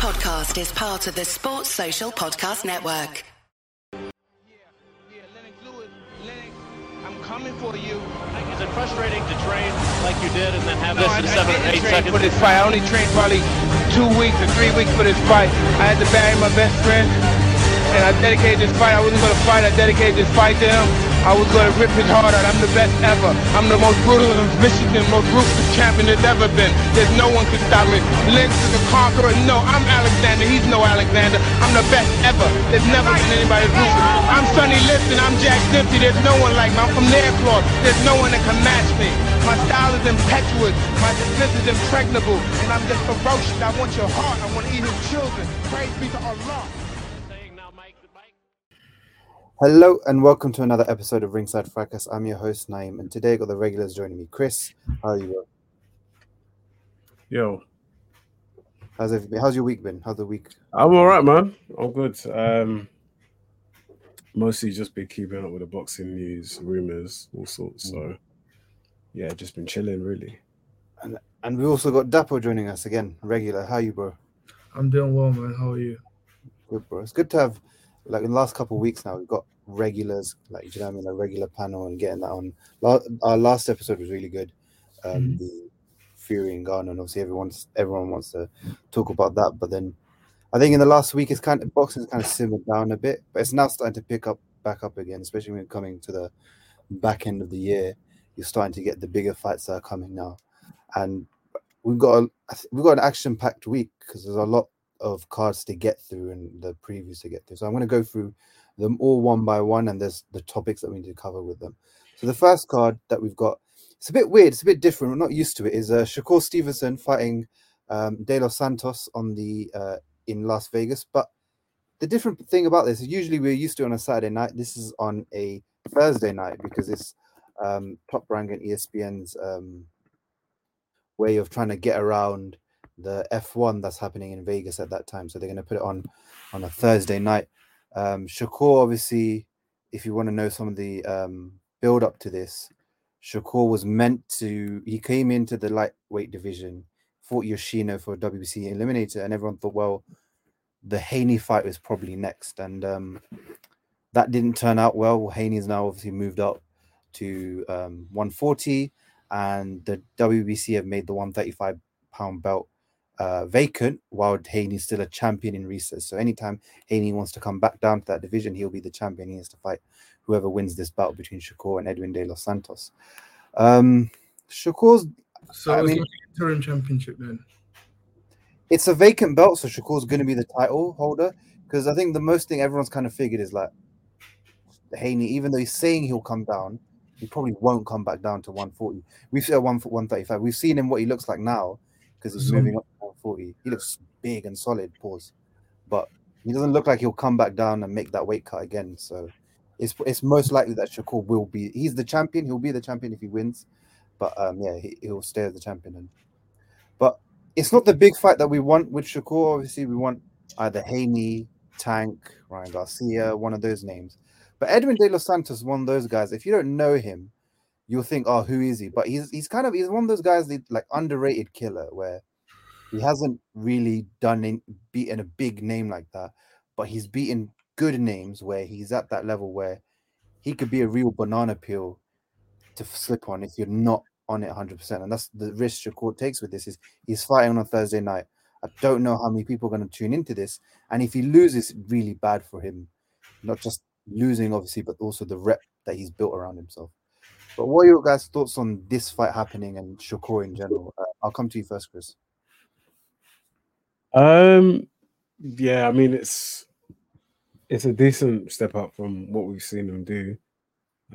podcast is part of the Sports Social Podcast Network. Yeah, Lennox Lewis, Lennox, I'm coming for you. Is it frustrating to train like you did and then have No, this in seven or eight seconds? for this fight. I only trained probably two weeks or three weeks for this fight. I had to bury my best friend, and I dedicated this fight. I wasn't going to fight. I dedicated this fight to him. I was to rip his heart out. I'm the best ever. I'm the most brutal and Michigan, most ruthless champion there's ever been. There's no one can stop me. Lennox is a conqueror. No, I'm Alexander. He's no Alexander. I'm the best ever. There's never been anybody ruthless. I'm Sonny Liston. I'm Jack Dempsey. There's no one like me. I'm from Nairclaw. There's no one that can match me. My style is impetuous. My defense is impregnable. And I'm just ferocious. I want your heart. I want to eat your children. Praise be to Allah. Hello and welcome to another episode of Ringside Fracas. I'm your host Naim, and today I got the regulars joining me. Chris, how are you? Bro? Yo, How's everything? How's your week been? How's the week? I'm all right, man. I'm good. Um, mostly just been keeping up with the boxing news, rumors, all sorts. So, yeah, just been chilling, really. And we also got Dapo joining us again, regular. How are you, bro? I'm doing well, man. How are you? Good, bro. It's good to have, like, in the last couple of weeks now, we've got regulars, like, do you know what I mean? A regular panel and getting that on. La- Our last episode was really good. Um, Mhm. The Fury and Ngannou, and obviously everyone's everyone wants to talk about that. But then I think in the last week, it's kind of boxing's kind of simmered down a bit, but it's now starting to pick up back up again, especially when coming to the back end of the year. You're starting to get the bigger fights that are coming now, and we've got a, we've got an action-packed week because there's a lot of cards to get through and the previews to get through. So I'm going to go through them all one by one, and there's the topics that we need to cover with them. So the first card that we've got, it's a bit weird, it's a bit different. We're not used to it. Is uh, Shakur Stevenson fighting um, De Los Santos on the uh, in Las Vegas, but the different thing about this is usually we're used to on a Saturday night. This is on a Thursday night because it's um, Top Rank and ESPN's um, way of trying to get around the F1 that's happening in Vegas at that time. So they're going to put it on on a Thursday night. Um, Shakur, obviously, if you want to know some of the um, build up to this, Shakur was meant to. He came into the lightweight division, fought Yoshino for a WBC Eliminator, and everyone thought, well, the Haney fight was probably next, and um, that didn't turn out well. Haney's now obviously moved up to um, 140, and the WBC have made the 135 pound belt uh, vacant, while Haney's still a champion in recess. So anytime Haney wants to come back down to that division, he'll be the champion. He has to fight whoever wins this battle between Shakur and Edwin De Los Santos. Um, Shakur's So I it's mean- interim championship then. it's a vacant belt, so Shakur's going to be the title holder. Because I think the most thing everyone's kind of figured is like Haney, even though he's saying he'll come down, he probably won't come back down to 140. We've seen one 135. We've seen him what he looks like now because he's moving up to 140. He looks big and solid. Pause, but he doesn't look like he'll come back down and make that weight cut again. So it's it's most likely that Shakur will be. He's the champion. He'll be the champion if he wins. But um, yeah, he, he'll stay as the champion. And but it's not the big fight that we want with Shakur. Obviously, we want either Haney, Tank, Ryan Garcia, one of those names. But Edwin De Los Santos one of those guys. If you don't know him, you'll think, "Oh, who is he?" But he's he's kind of he's one of those guys that like underrated killer where he hasn't really done in, beaten a big name like that, but he's beaten good names where he's at that level where he could be a real banana peel to slip on if you're not on it 100%. And that's the risk Shakur takes with this is he's fighting on a Thursday night. I don't know how many people are going to tune into this. And if he loses, really bad for him. Not just losing, obviously, but also the rep that he's built around himself. But what are your guys' thoughts on this fight happening and Shakur in general? Uh, I'll come to you first, Chris. Um, yeah, I mean it's it's a decent step up from what we've seen him do.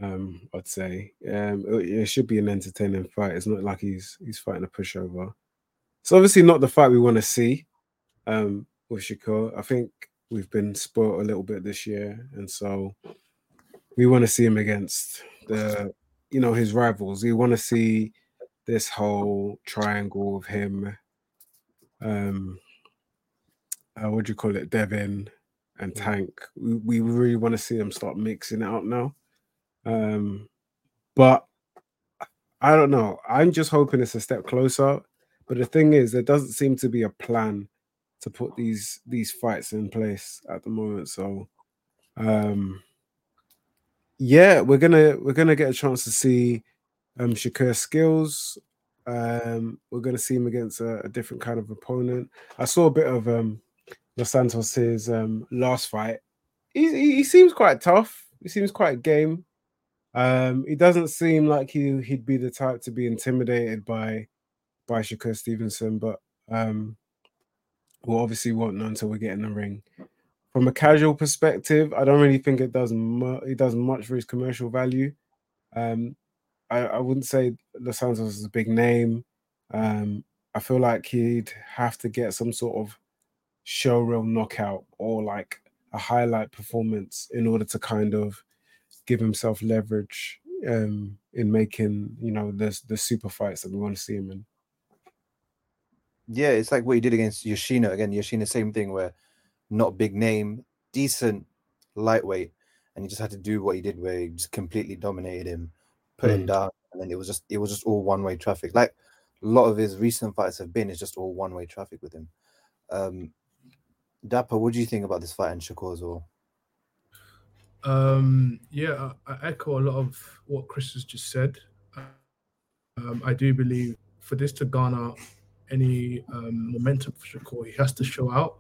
Um, I'd say um, it, it should be an entertaining fight. It's not like he's he's fighting a pushover. It's obviously not the fight we want to see um, with Shakur. I think we've been spoiled a little bit this year, and so we want to see him against the you know his rivals. We want to see this whole triangle of him. Um, uh, what do you call it, Devin and Tank. We, we really want to see them start mixing it up now. Um, but I don't know. I'm just hoping it's a step closer. But the thing is, there doesn't seem to be a plan to put these these fights in place at the moment. So um yeah, we're gonna we're gonna get a chance to see um Shakur's skills. Um we're gonna see him against a, a different kind of opponent. I saw a bit of um Los Santos's um last fight. He, he, seems quite tough. He seems quite game. Um, he doesn't seem like he he'd be the type to be intimidated by by Shakur Stevenson, but um, we'll obviously won't know until we get in the ring. From a casual perspective, I don't really think it does mu- it does much for his commercial value. Um, I, I wouldn't say Los Santos is a big name. Um, I feel like he'd have to get some sort of showreel knockout or like a highlight performance in order to kind of give himself leverage um, in making you know the the super fights that we want to see him in. Yeah, it's like what he did against Yoshino. Again, Yoshino, same thing where not big name, decent lightweight, and he just had to do what he did where he just completely dominated him, put him Mm. down, and then it was just it was just all one way traffic. Like a lot of his recent fights have been, it's just all one way traffic with him. Um Dapo, what do you think about this fight and Shakur as well? Um, yeah, I, I echo a lot of what Chris has just said. Um, I do believe for this to garner any um, momentum for Shakur, he has to show out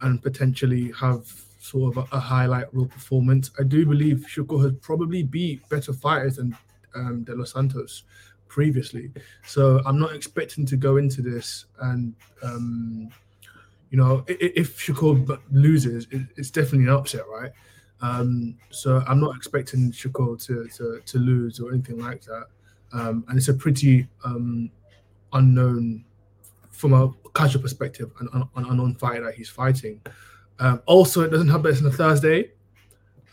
and potentially have sort of a, a highlight reel performance. I do believe Shakur has probably beat better fighters than um, De Los Santos previously. So I'm not expecting to go into this and um, you know, if Shakur loses, it's definitely an upset, right? Um, so I'm not expecting Shakur to, to to lose or anything like that. Um, and it's a pretty um, unknown, from a casual perspective, an, an, unknown fighter he's fighting. Um, also, it doesn't happen. On a Thursday.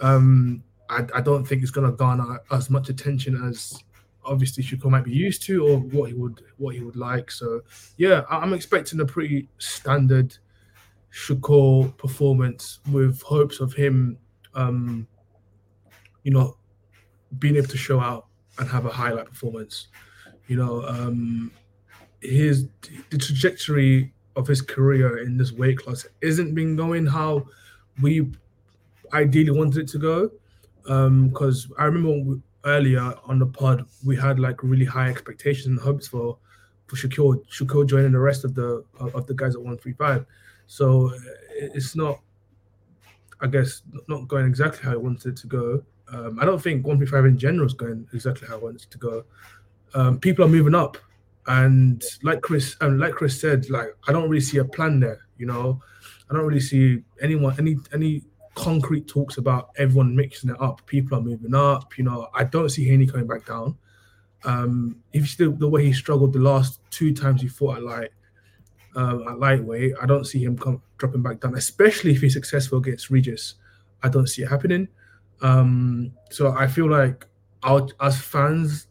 Um, I, I don't think it's going to garner as much attention as obviously Shakur might be used to, or what he would what he would like. So yeah, I'm expecting a pretty standard Shakur performance with hopes of him, um, you know, being able to show out and have a highlight performance. You know, um, his the trajectory of his career in this weight class isn't been going how we ideally wanted it to go. Because I remember earlier on the pod we had like really high expectations and hopes for for Shakur Shakur joining the rest of the of of the guys at one three five. So uh, it's not, I guess, not going exactly how I wanted to go. Um, I don't think 135 in general is going exactly how I wanted to go. Um, people are moving up, and like Chris, um, like Chris said, like I don't really see a plan there. You know, I don't really see anyone any any concrete talks about everyone mixing it up. People are moving up. You know, I don't see Haney coming back down. Um, if you see the, the way he struggled the last two times he fought at light, um, at lightweight, I don't see him come, dropping back down, especially if he's successful against Prograis. I don't see it happening. Um, so I feel like our, as fans,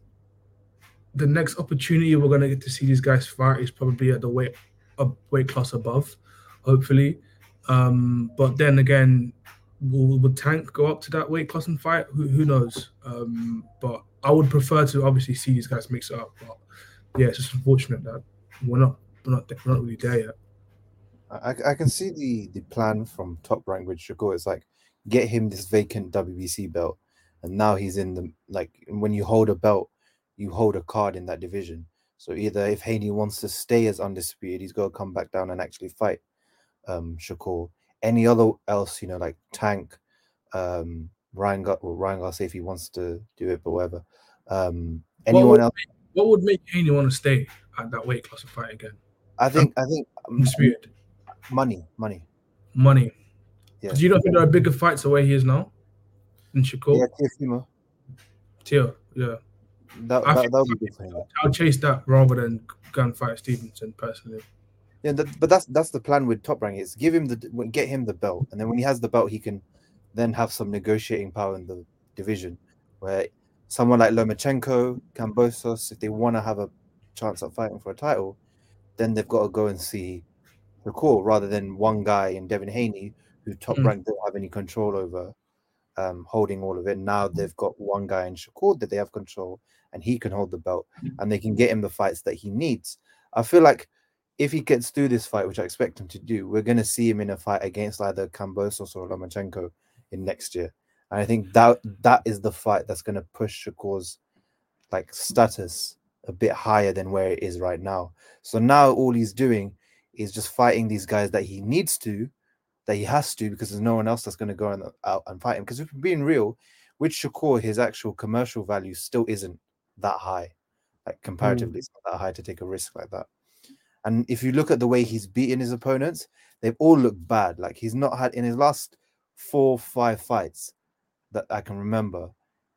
the next opportunity we're gonna get to see these guys fight is probably at the weight a weight class above, hopefully. Um, but then again, will, will Tank go up to that weight class and fight? Who, who knows? Um, but I would prefer to obviously see these guys mix it up. But yeah, it's just unfortunate that we're not we're not we're not really there yet. I, I can see the the plan from top rank with Shakur. It's like get him this vacant WBC belt, and now he's in the like when you hold a belt, you hold a card in that division. So either if Haney wants to stay as undisputed, he's got to come back down and actually fight um Shakur. Any other else, you know, like Tank, um Ryan Gar- well, Ryan Garcia if he wants to do it, but whatever. Um anyone would else? What would make Haney want to stay at that weight class and fight again? I think I think um, Undisputed money, money. money. Yeah. Do you not think there are bigger fights away way he is now? In Shakur, Yeah, Teofimo. Tio, yeah. That, I that, that would be good. I'll chase that rather than go and fight Stevenson personally. Yeah, that, but that's that's the plan with Top Rank is give him the get him the belt, and then when he has the belt, he can then have some negotiating power in the division, where someone like Lomachenko, Kambosos, if they want to have a chance at fighting for a title, then they've got to go and see Shakur rather than one guy in Devin Haney who Top Mm. Rank don't have any control over, um, holding all of it. Now they've got one guy in Shakur that they have control, and he can hold the belt, and they can get him the fights that he needs. I feel like if he gets through this fight, which I expect him to do, we're going to see him in a fight against either Kambosos or Lomachenko in next year. And I think that that is the fight that's going to push Shakur's like status a bit higher than where it is right now. So now all he's doing is just fighting these guys that he needs to, that he has to, because there's no one else that's going to go and, out and fight him. Because if we're being real, with Shakur, his actual commercial value still isn't that high. Like comparatively, mm. it's not that high to take a risk like that. And if you look at the way he's beaten his opponents, they've all looked bad. Like he's not had in his last four, five fights that I can remember,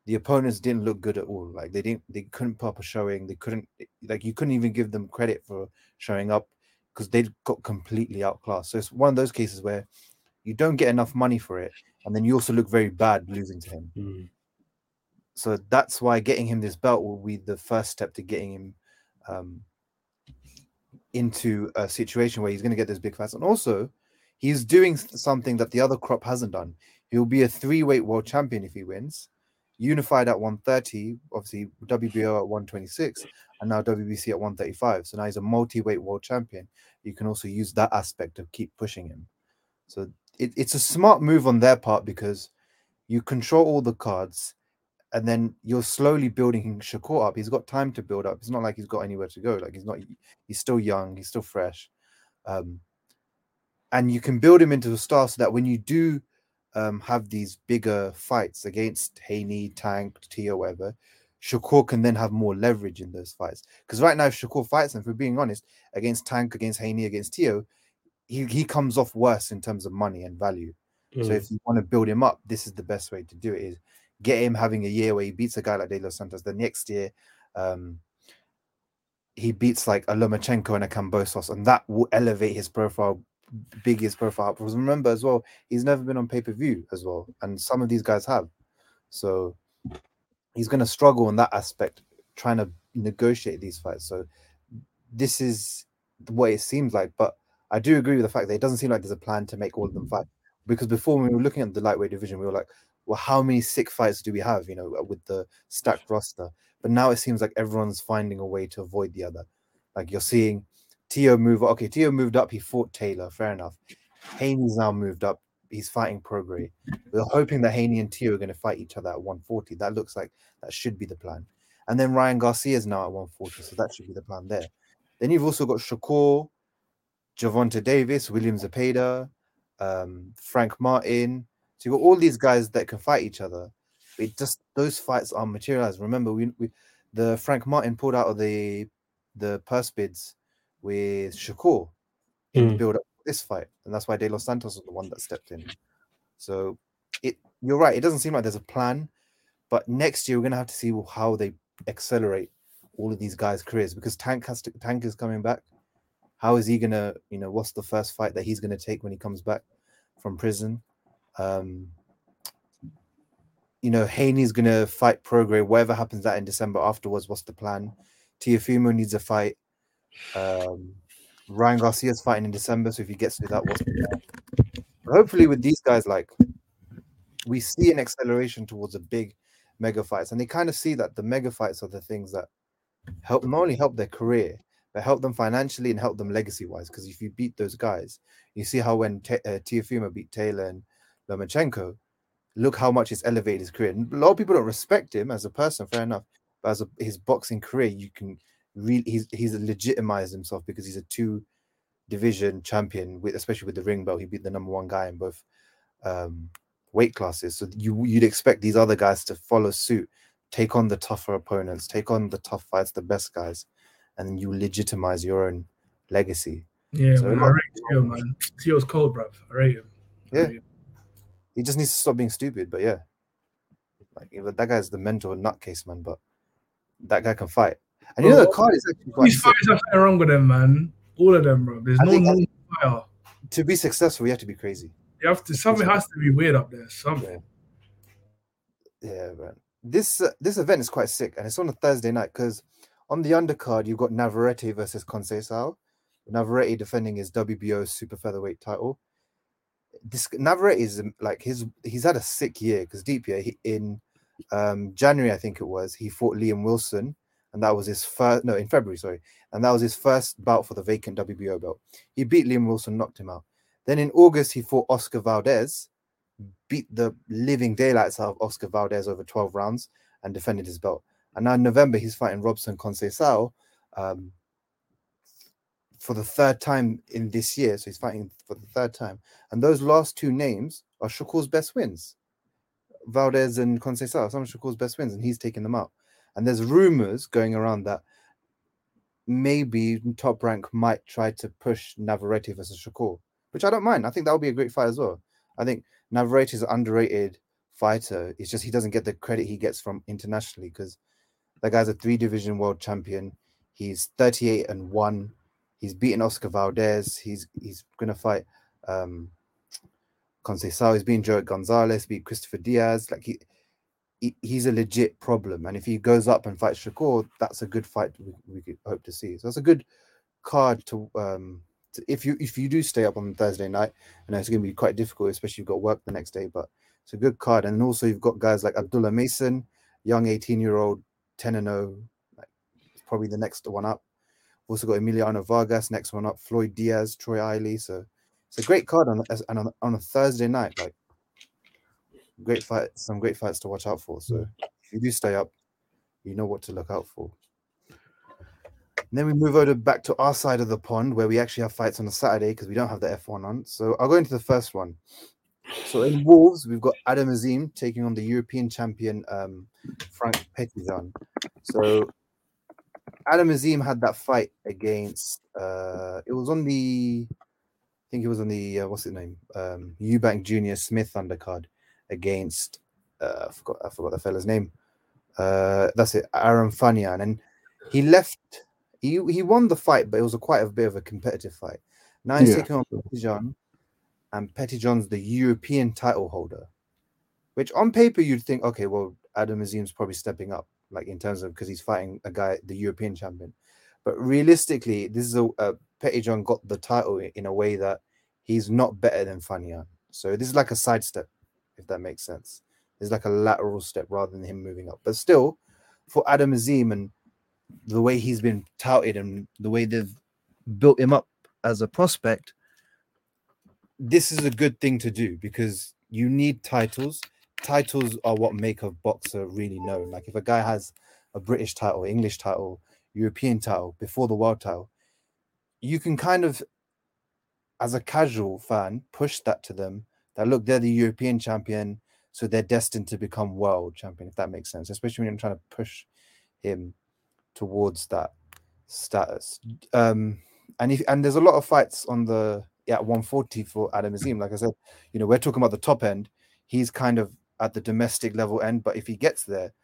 the opponents didn't look good at all. Like they didn't, they couldn't put up a showing. They couldn't, like you couldn't even give them credit for showing up because they got completely outclassed. So it's one of those cases where you don't get enough money for it, and then you also look very bad losing to him. Mm. So that's why getting him this belt will be the first step to getting him um, into a situation where he's going to get those big fights. And also, he's doing something that the other crop hasn't done. He'll be a three weight world champion if he wins, unified at 130, obviously WBO at 126, and now WBC at 135. So now he's a multi weight world champion. You can also use that aspect to keep pushing him. So it, it's a smart move on their part because you control all the cards and then you're slowly building Shakur up. He's got time to build up. It's not like he's got anywhere to go. Like he's not. He's still young. He's still fresh, um, and you can build him into a star so that when you do um, have these bigger fights against Haney, Tank, T, or whatever, Shakur can then have more leverage in those fights. Because right now, if Shakur fights, and for being honest, against Tank, against Haney, against Tio, he, he comes off worse in terms of money and value. Mm. So if you want to build him up, this is the best way to do it. Is get him having a year where he beats a guy like De Los Santos. The next year, um, he beats like a Lomachenko and a Kambosos, and that will elevate his profile, biggest profile. Because remember as well, he's never been on pay per view as well, and some of these guys have. So he's going to struggle in that aspect, trying to negotiate these fights. So this is what it seems like, but I do agree with the fact that it doesn't seem like there's a plan to make all of them fight. Because before when we were looking at the lightweight division, we were like, well, how many sick fights do we have, you know, with the stacked roster? But now it seems like everyone's finding a way to avoid the other. Like you're seeing Tio move. Okay, Tio moved up. He fought Taylor. Fair enough. Haney's now moved up. He's fighting Prograis. We're hoping that Haney and Tio are going to fight each other at 140. That looks like that should be the plan. And then Ryan Garcia is now at 140, so that should be the plan there. Then you've also got Shakur, Gervonta Davis, William Zepeda, um, Frank Martin, so you've got all these guys that can fight each other. It just those fights are materialized. Remember, we, we the Frank Martin pulled out of the the purse bids with Shakur in mm. the build up this fight, and that's why De Los Santos was the one that stepped in. So it you're right. It doesn't seem like there's a plan, but next year we're gonna have to see how they accelerate all of these guys' careers because Tank has to, Tank is coming back. How is he gonna, you know, what's the first fight that he's gonna take when he comes back from prison? Um, you know, Haney's gonna fight Prograis. Whatever happens that in December afterwards, what's the plan? Teofimo needs a fight. Um, Ryan Garcia's fighting in December, so if he gets to that, what's the? Hopefully, with these guys, like we see an acceleration towards a big mega fights, and they kind of see that the mega fights are the things that help not only help their career, but help them financially and help them legacy wise. Because if you beat those guys, you see how when T- uh, Teofimo beat Taylor and Lomachenko, look how much it's elevated his career. And a lot of people don't respect him as a person, fair enough. But as a, his boxing career, you can really he's he's legitimized himself because he's a two division champion, with especially with the ring belt. He beat the number one guy in both um, weight classes. So you you'd expect these other guys to follow suit, take on the tougher opponents, take on the tough fights, the best guys, and then you legitimize your own legacy. Yeah, so man, I rate Tio, man. Tio's cold, bro. I rate him. Yeah. Rate him. He just needs to stop being stupid. But yeah, like that guy's the mental nutcase, man. But that guy can fight. And you know the card is actually quite. These fights have nothing wrong with them, man. All of them, bro. There's I no normal fire. To be successful, you have to be crazy. You have to. Something has to be weird up there. Something. Yeah, yeah man. This uh, this event is quite sick, and it's on a Thursday night because on the undercard you've got Navarrete versus Conceição. Navarrete defending his WBO super featherweight title, this Navarrete is um, like his he's had a sick year because deep year he, in um, January I think it was he fought Liam Wilson and that was his first. No, in February, sorry, and that was his first bout for the vacant WBO belt. He beat Liam Wilson, knocked him out. Then in August, he fought Oscar Valdez, beat the living daylights out of Oscar Valdez over 12 rounds, and defended his belt. And now in November, he's fighting Robson Conceição um, for the third time in this year. So he's fighting for the third time. And those last two names are Shakur's best wins. Valdez and Conceição, some of Shakur's best wins, and he's taken them out. And there's rumors going around that maybe Top Rank might try to push Navarrete versus Shakur, which I don't mind. I think that would be a great fight as well. I think Navarrete is an underrated fighter. It's just he doesn't get the credit he gets from internationally because that guy's a three division world champion. He's 38 and 1. He's beaten Oscar Valdez. He's he's gonna fight um Conceição. He's beaten Joe Gonzalez, beat Christopher Diaz. Like he, he he's a legit problem. And if he goes up and fights Shakur, that's a good fight we, we could hope to see. So that's a good card to um to, if you if you do stay up on Thursday night, know it's gonna be quite difficult, especially you've got work the next day, but it's a good card. And also you've got guys like Abdullah Mason, young 18 year old 10 and 0, like probably the next one up. Also got Emiliano Vargas, next one up, Floyd Diaz, Troy Isley. So it's a great card on and on, on a Thursday night. Like great fight, some great fights to watch out for. So if you do stay up, you know what to look out for. And then we move over back to our side of the pond where we actually have fights on a Saturday because we don't have the F1 on. So I'll go into the first one. So in Wolves, we've got Adam Azim taking on the European champion um, Frank Petitjean. So Adam Azim had that fight against. Uh, it was on the, I think it was on the uh, what's his name, um, Eubank Junior Smith undercard against. Uh, I forgot. I forgot the fella's name. Uh, that's it, Aaron Fanian, and he left. He he won the fight, but it was a quite a bit of a competitive fight. Now he's Yeah. taking on Petitjean, and Petitjean's the European title holder, which on paper you'd think, okay, well, Adam Azim's probably stepping up, like in terms of because he's fighting a guy, the European champion. But realistically, this is a, a Petitjean got the title in a way that he's not better than Fanian. So this is like a sidestep, if that makes sense. It's like a lateral step rather than him moving up. But still, for Adam Azim and the way he's been touted and the way they've built him up as a prospect, this is a good thing to do because you need titles. Titles are what make a boxer really known. Like if a guy has a British title, English title, European title before the world title, you can kind of, as a casual fan, push that to them that look, they're the European champion, so they're destined to become world champion, if that makes sense, especially when you're trying to push him towards that status. Um, and if and there's a lot of fights on the yeah, 140 for Adam Azim. Like I said, you know, we're talking about the top end. He's kind of at the domestic level end, but if he gets there,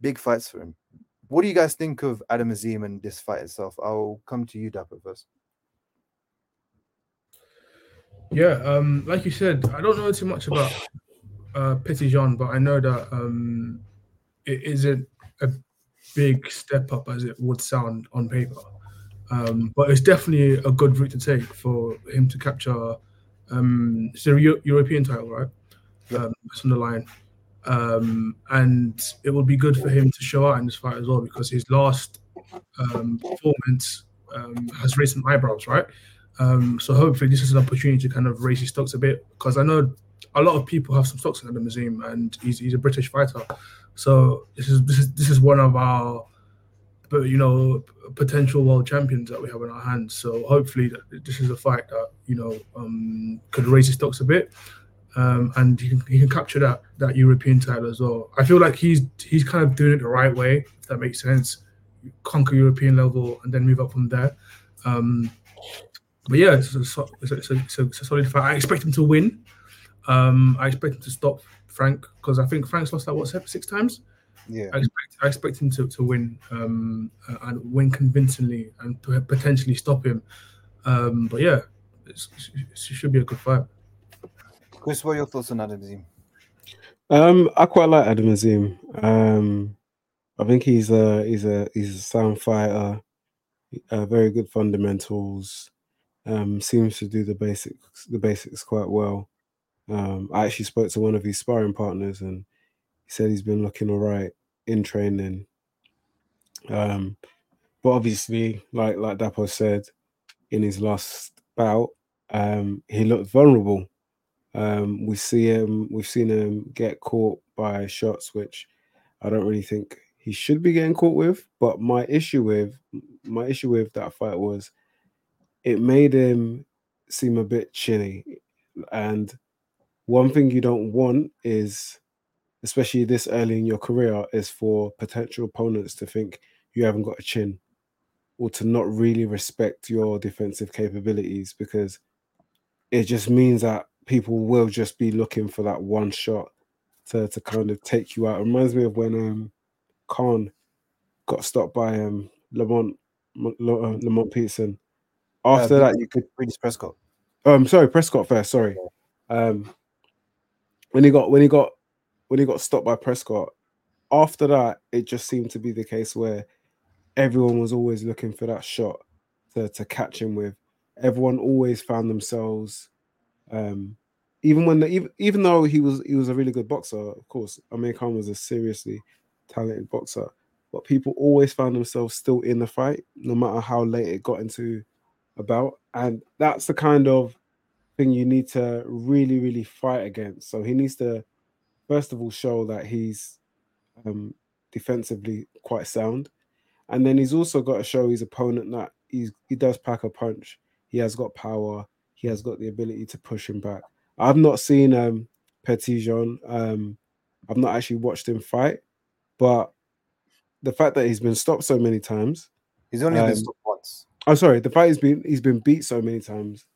big fights for him. What do you guys think of Adam Azim and this fight itself? I'll come to you, Dapo, first. Yeah, um, like you said, I don't know too much about uh, Petitjean, but I know that um, it isn't a big step up as it would sound on paper. Um, but it's definitely a good route to take for him to capture. Um, it's a Eu- European title, right? Um, it's on the line, um, and it would be good for him to show out in this fight as well because his last um, performance um, has raised some eyebrows, right? Um, so hopefully this is an opportunity to kind of raise his stocks a bit because I know a lot of people have some stocks in the museum and he's, he's a British fighter. So this is this is this is one of our but you know potential world champions that we have in our hands. So hopefully this is a fight that you know um, could raise his stocks a bit. Um, and he can, he can capture that that European title as well. I feel like he's he's kind of doing it the right way, if that makes sense. Conquer European level and then move up from there. Um, but yeah, it's a, so- it's a, it's a, it's a, it's a solid fight. I expect him to win. Um, I expect him to stop Frank because I think Frank's lost that what six times. Yeah. I expect I expect him to, to win um, uh, and win convincingly and p- potentially stop him. Um, but yeah, it's, it should be a good fight. Chris, what are your thoughts on Adam Azim? Um, I quite like Adam Azim. Um, I think he's a he's a he's a sound fighter. Uh, very good fundamentals. Um, seems to do the basics the basics quite well. Um, I actually spoke to one of his sparring partners, and he said he's been looking all right in training. Um, but obviously, like like Dapo said in his last bout, um, he looked vulnerable. Um, we see him, we've seen him get caught by shots which I don't really think he should be getting caught with. But my issue with my issue with that fight was it made him seem a bit chinny. And one thing you don't want is, especially this early in your career, is for potential opponents to think you haven't got a chin or to not really respect your defensive capabilities because it just means that people will just be looking for that one shot to, to kind of take you out. It reminds me of when um Khan got stopped by um Lamont uh, Lamont Peterson. After Uh, that, you could Breidis Prescott. um sorry Prescott first. Sorry, um when he got when he got when he got stopped by Prescott. After that, it just seemed to be the case where everyone was always looking for that shot to, to catch him with. Everyone always found themselves, um, even when the, even even though he was he was a really good boxer, of course, Amir Khan was a seriously talented boxer, but people always found themselves still in the fight, no matter how late it got into a bout, and that's the kind of thing you need to really really fight against. So he needs to first of all show that he's um, defensively quite sound. And then he's also got to show his opponent that he's he does pack a punch. He has got power. He has got the ability to push him back. I've not seen um Petitjean. Um, I've not actually watched him fight, but the fact that he's been stopped so many times. He's only been Um, stopped once. I'm sorry, the fight has been he's been beat so many times.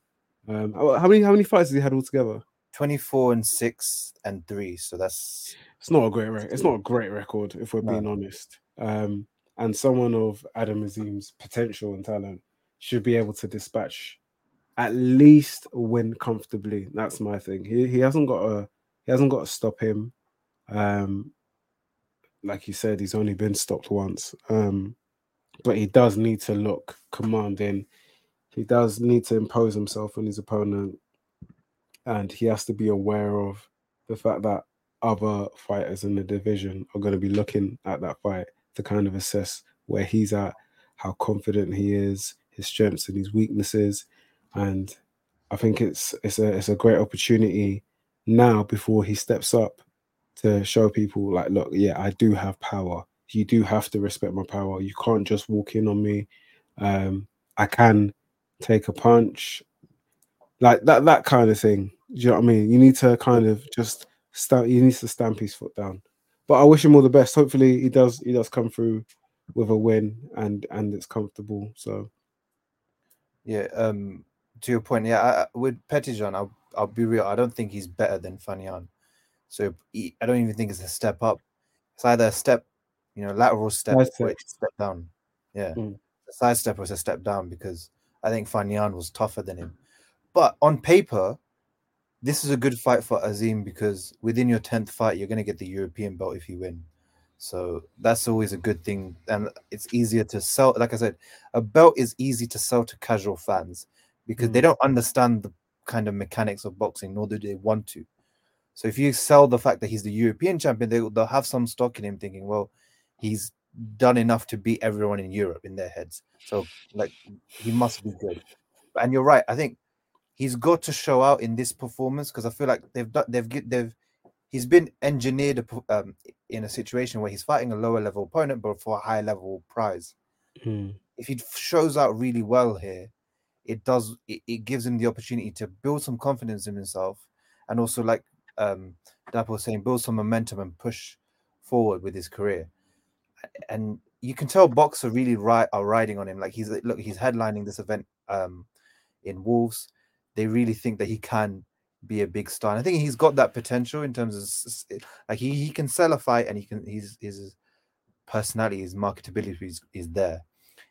Um, how how many how many fights has he had altogether? 24 and 6 and 3. So that's It's not a great record. It's not a great record, if we're No. being honest. Um, and someone of Adam Azim's potential and talent should be able to dispatch at least win comfortably. That's my thing. He he hasn't got a he hasn't got to stop him. Um, like you said, he's only been stopped once. Um, but he does need to look commanding. He does need to impose himself on his opponent, and he has to be aware of the fact that other fighters in the division are going to be looking at that fight to kind of assess where he's at, how confident he is, his strengths and his weaknesses, and I think it's it's a it's a great opportunity now before he steps up to show people like, look, yeah, I do have power. You do have to respect my power. You can't just walk in on me. Um, I can take a punch, like that that kind of thing. Do you know what I mean? You need to kind of just stamp. He needs to stamp his foot down. But I wish him all the best. Hopefully, he does. He does come through with a win and and it's comfortable. So Yeah, um, to your point, yeah, I, with Petitjean, I'll, I'll be real. I don't think he's better than Fanyan. So he, I don't even think it's a step up. It's either a step, you know, lateral step step. step down. Yeah, Mm. the side step was a step down because I think Fanyan was tougher than him. But on paper, this is a good fight for Azim because within your tenth fight, you're going to get the European belt if you win. So that's always a good thing, and it's easier to sell. Like I said, a belt is easy to sell to casual fans because they don't understand the kind of mechanics of boxing, nor do they want to. So if you sell the fact that he's the European champion, they, they'll have some stock in him, thinking, well, he's done enough to beat everyone in Europe in their heads. So like he must be good. And you're right. I think he's got to show out in this performance because I feel like they've done, they've they've he's been engineered um, in a situation where he's fighting a lower level opponent but for a high level prize. mm, If he shows out really well here, it does it, it gives him the opportunity to build some confidence in himself and also like um Dapo was saying, build some momentum and push forward with his career. And you can tell Boxxer really ri- are riding on him. Like he's look, he's headlining this event um in Wolves. They really think that he can be a big star. And I think he's got that potential in terms of like he, he can sell a fight and he can he's his personality, his marketability is, is there.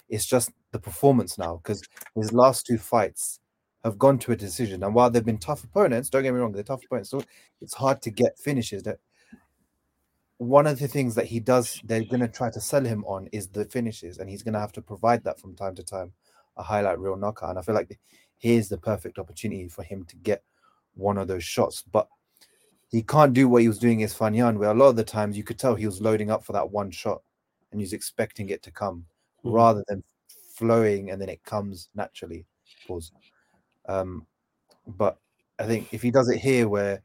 It's just the performance now because his last two fights have gone to a decision. And while they've been tough opponents, don't get me wrong, they're tough opponents. So it's hard to get finishes. That one of the things that he does, they're going to try to sell him on is the finishes, and he's going to have to provide that from time to time, a highlight reel knockout. And I feel like here's the perfect opportunity for him to get one of those shots. But he can't do what he was doing against Fanyan, where a lot of the times you could tell he was loading up for that one shot. and he's expecting it to come Mhm. rather than flowing and then it comes naturally. Pause. Um, but I think if he does it here, where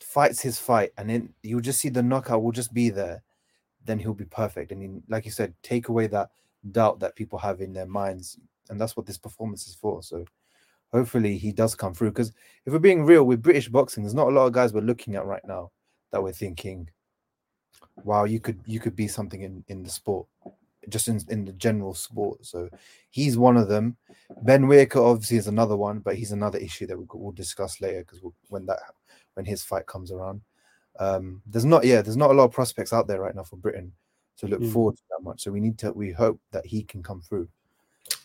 fights his fight and then you'll just see the knockout will just be there, then he'll be perfect. And he, like you said, take away that doubt that people have in their minds, and that's what this performance is for. So hopefully he does come through. Because if we're being real with British boxing, there's not a lot of guys we're looking at right now that we're thinking, wow, you could you could be something in in the sport, just in in the general sport. So he's one of them. Ben Whitaker obviously is another one, but he's another issue that we'll, we'll discuss later because we'll, when that when his fight comes around. Um, there's not yeah, there's not a lot of prospects out there right now for Britain to look Mm. forward to that much. So we need to we hope that he can come through.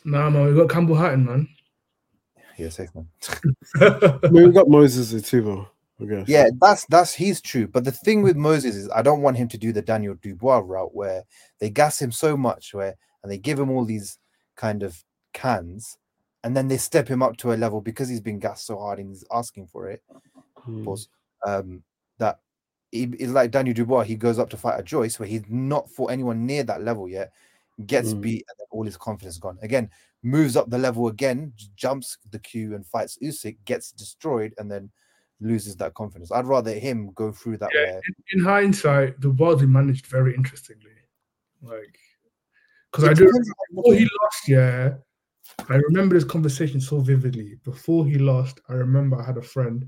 Nah, man, we got Campbell Hatton, man. Yeah, safe man. I mean, we got Moses Itauma, I guess. Yeah, that's that's he's true. But the thing with Moses is I don't want him to do the Daniel Dubois route where they gas him so much where and they give him all these kind of cans and then they step him up to a level because he's been gassed so hard and he's asking for it. Mm. Pause. Um that he is like Daniel Dubois, he goes up to fight a Joyce where he's not fought anyone near that level yet, gets Mm. beat, and then all his confidence gone. Again, moves up the level again, jumps the queue and fights Usyk, gets destroyed, and then loses that confidence. I'd rather him go through that Yeah, way. In hindsight, the Wilds he managed very interestingly. Like, because I do depends on before he lost, yeah, I remember this conversation so vividly. Before he lost, I remember I had a friend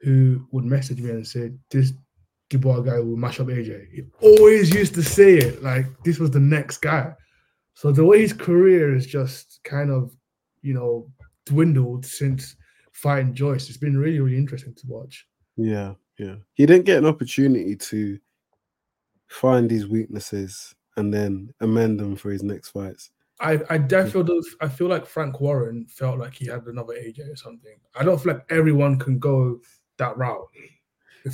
who would message me and say, This Dubois guy will mash up AJ. He always used to say it like this was the next guy. So the way his career is just kind of, you know, dwindled since fighting Joyce, it's been really, really interesting to watch. Yeah, yeah. He didn't get an opportunity to find his weaknesses and then amend them for his next fights. I I definitely I feel like Frank Warren felt like he had another AJ or something. I don't feel like everyone can go that route.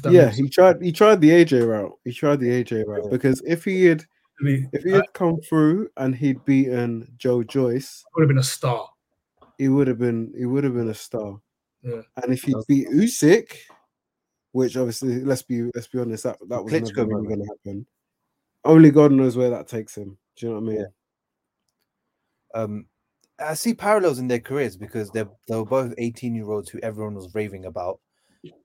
That yeah, he tried. He tried the AJ route. He tried the AJ route because if he had, if he had come through and he'd beaten Joe Joyce, would have been a star. he would have been. He would have been a star. Yeah. And if he That's- beat Usyk, which obviously, let's be let's be honest, that that was never really going to happen. Only God knows where that takes him. Do you know what I mean? Yeah. um I see parallels in their careers because they're they were both 18 year olds who everyone was raving about,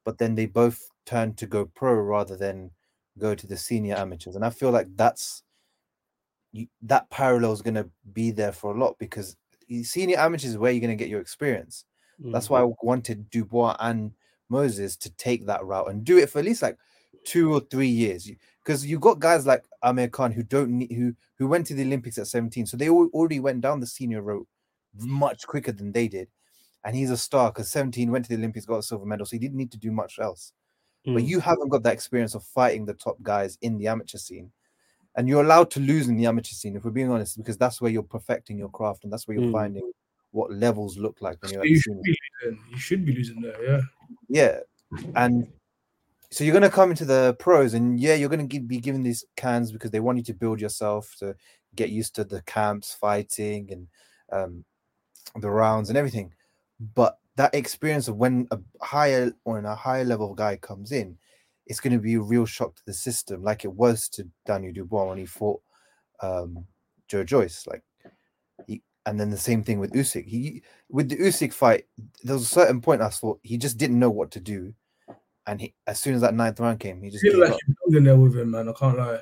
but then they both turned to go pro rather than go to the senior amateurs. And I feel like that's that parallel is going to be there for a lot because the senior amateurs is where you're going to get your experience. That's Mm. why I wanted Dubois and Moses to take that route and do it for at least like two or three years. Because you've got guys like Amir Khan who don't need who who went to the Olympics at 17, so they already went down the senior route much quicker than they did. And he's a star because 17 went to the Olympics, got a silver medal, so he didn't need to do much else. But Mm. you haven't got that experience of fighting the top guys in the amateur scene. And you're allowed to lose in the amateur scene, if we're being honest, because that's where you're perfecting your craft and that's where you're Mm. finding what levels look like when So you're at you should be losing. You should be losing there, yeah. Yeah, and so you're gonna come into the pros, and yeah, you're gonna give, be given these cans because they want you to build yourself to get used to the camps, fighting, and um, the rounds and everything. But that experience of when a higher or a higher level guy comes in, it's going to be a real shock to the system, like it was to Daniel Dubois when he fought um, Joe Joyce. Like, he, and then the same thing with Usyk. He with the Usyk fight, there was a certain point I thought he just didn't know what to do, and he as soon as that ninth round came, he just I feel like building there with him, man. I can't lie.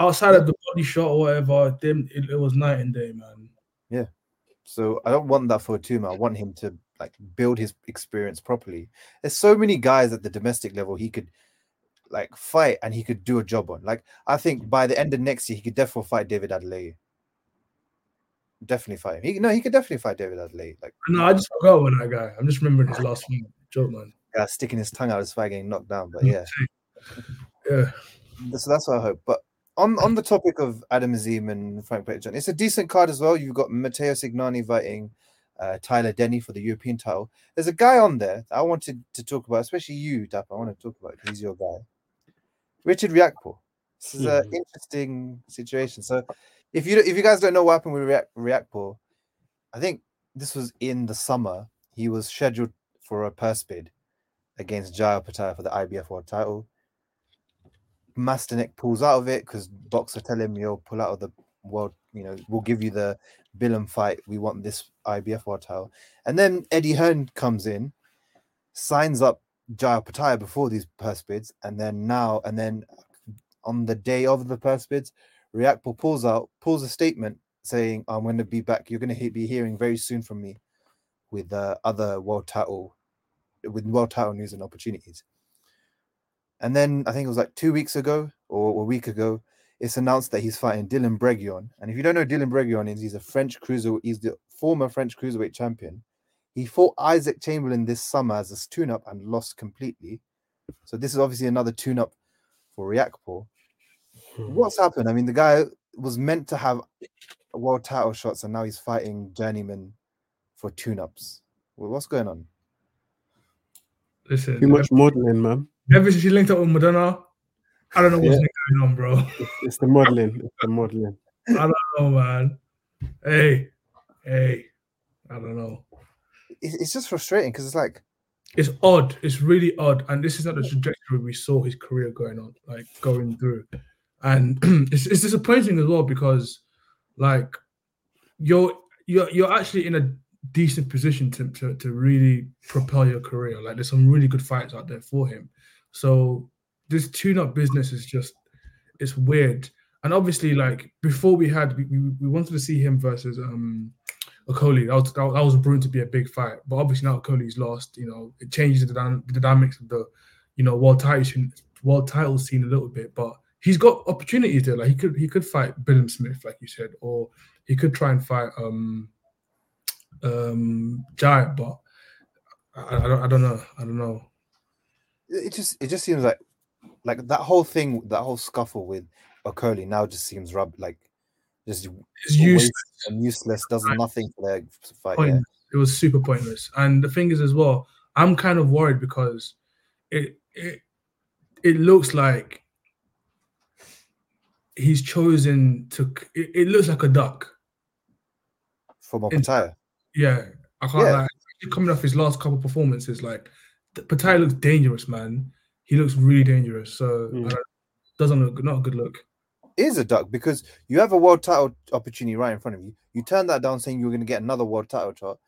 Outside of the body shot or whatever, then it, it was night and day, man. So I don't want that for Tuma. I want him to like build his experience properly. There's so many guys at the domestic level he could like fight and he could do a job on. Like I think by the end of next year he could definitely fight David Adeleye. Definitely fight him. He, no, he could definitely fight David Adeleye. Like No, I just forgot about that guy. I'm just remembering his last one. Joke, man. uh, sticking his tongue out his fight getting knocked down. But yeah, Yeah. so that's what I hope. But on on the topic of Adam Azim and Frank Petitjean, it's a decent card as well. You've got Matteo Signani fighting uh, Tyler Denny for the European title. There's a guy on there that I wanted to talk about, especially you, Dap. I want to talk about because he's your guy, Richard Riakporhe. This is an Mhm. interesting situation. So, if you if you guys don't know what happened with Riakporhe, I think this was in the summer. He was scheduled for a purse bid against Jai Opetaia for the IBF World title Masternak pulls out of it because Boxxer tell him, "Yo, pull out of the world. You know, we'll give you the Billum fight. We want this IBF world title." And then Eddie Hearn comes in, signs up Jai Opetaia before these purse bids, and then now, and then on the day of the purse bids, Riakporhe pulls out, pulls a statement saying, "I'm going to be back. You're going to be hearing very soon from me with uh, other world title, with world title news and opportunities." And then I think it was like two weeks ago or a week ago, it's announced that he's fighting Dylan Bregeon. And if you don't know Dylan Bregeon is, he's a French cruiser. He's the former French cruiserweight champion. He fought Isaac Chamberlain this summer as a tune-up and lost completely. So this is obviously another tune-up for Riakporhe. Hmm. What's happened? I mean, the guy was meant to have world title shots, and now he's fighting journeyman for tune-ups. Well, what's going on? Listen, Too much modeling, man. Ever since you linked up with Madonna, I don't know what's Yeah. going on, bro. It's, it's the modeling. It's the modeling. I don't know, man. Hey, hey, I don't know. It- It's just frustrating because it's like, It's odd. It's really odd, and this is not the trajectory we saw his career going on, like going through, and it's, it's disappointing as well because, like, you're you're you're actually in a decent position to, to to really propel your career. Like, there's some really good fights out there for him. So this tune-up business is just it's weird. And obviously, like before we had we, we, we wanted to see him versus um Okolie. That was that, that was proven to be a big fight. But obviously now Okolie's lost, you know, it changes the, the dynamics of the you know world title scene, world title scene a little bit. But he's got opportunities there. Like he could he could fight Billam Smith, like you said, or he could try and fight um um Giant, but I, I don't I don't know. I don't know. It just it just seems like like that whole thing, that whole scuffle with Okolie now just seems rub like just useless. and useless, does nothing for their fight. Yeah. It was super pointless. And the thing is, as well, I'm kind of worried because it it it looks like he's chosen to. It, it looks like a duck. From In- Opetaia. Yeah, I can't Yeah. lie. Coming off his last couple performances, like Patai looks dangerous, man. He looks really dangerous. So Mm. Doesn't look not a good look. is a duck because you have a world title opportunity right in front of you. You turn that down saying you're going to get another world title shot,